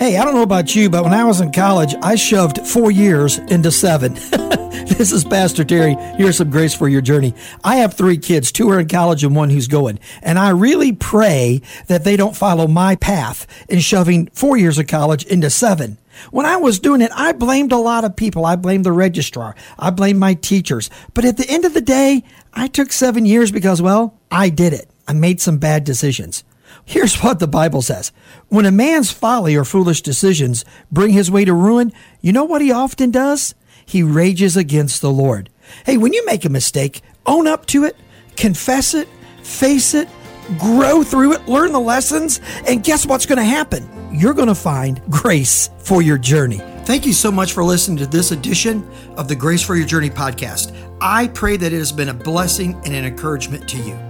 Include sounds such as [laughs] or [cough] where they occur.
Hey, I don't know about you, but when I was in college, I shoved four years into seven. [laughs] this is Pastor Terry. Here's some grace for your journey. I have three kids, two are in college and one who's going. And I really pray that they don't follow my path in shoving four years of college into seven. When I was doing it, I blamed a lot of people. I blamed the registrar. I blamed my teachers. But at the end of the day, I took seven years because, well, I did it. I made some bad decisions. Here's what the Bible says. When a man's folly or foolish decisions bring his way to ruin, you know what he often does? He rages against the Lord. Hey, when you make a mistake, own up to it, confess it, face it, grow through it, learn the lessons, and guess what's going to happen? You're going to find grace for your journey. Thank you so much for listening to this edition of the Grace for Your Journey podcast. I pray that it has been a blessing and an encouragement to you.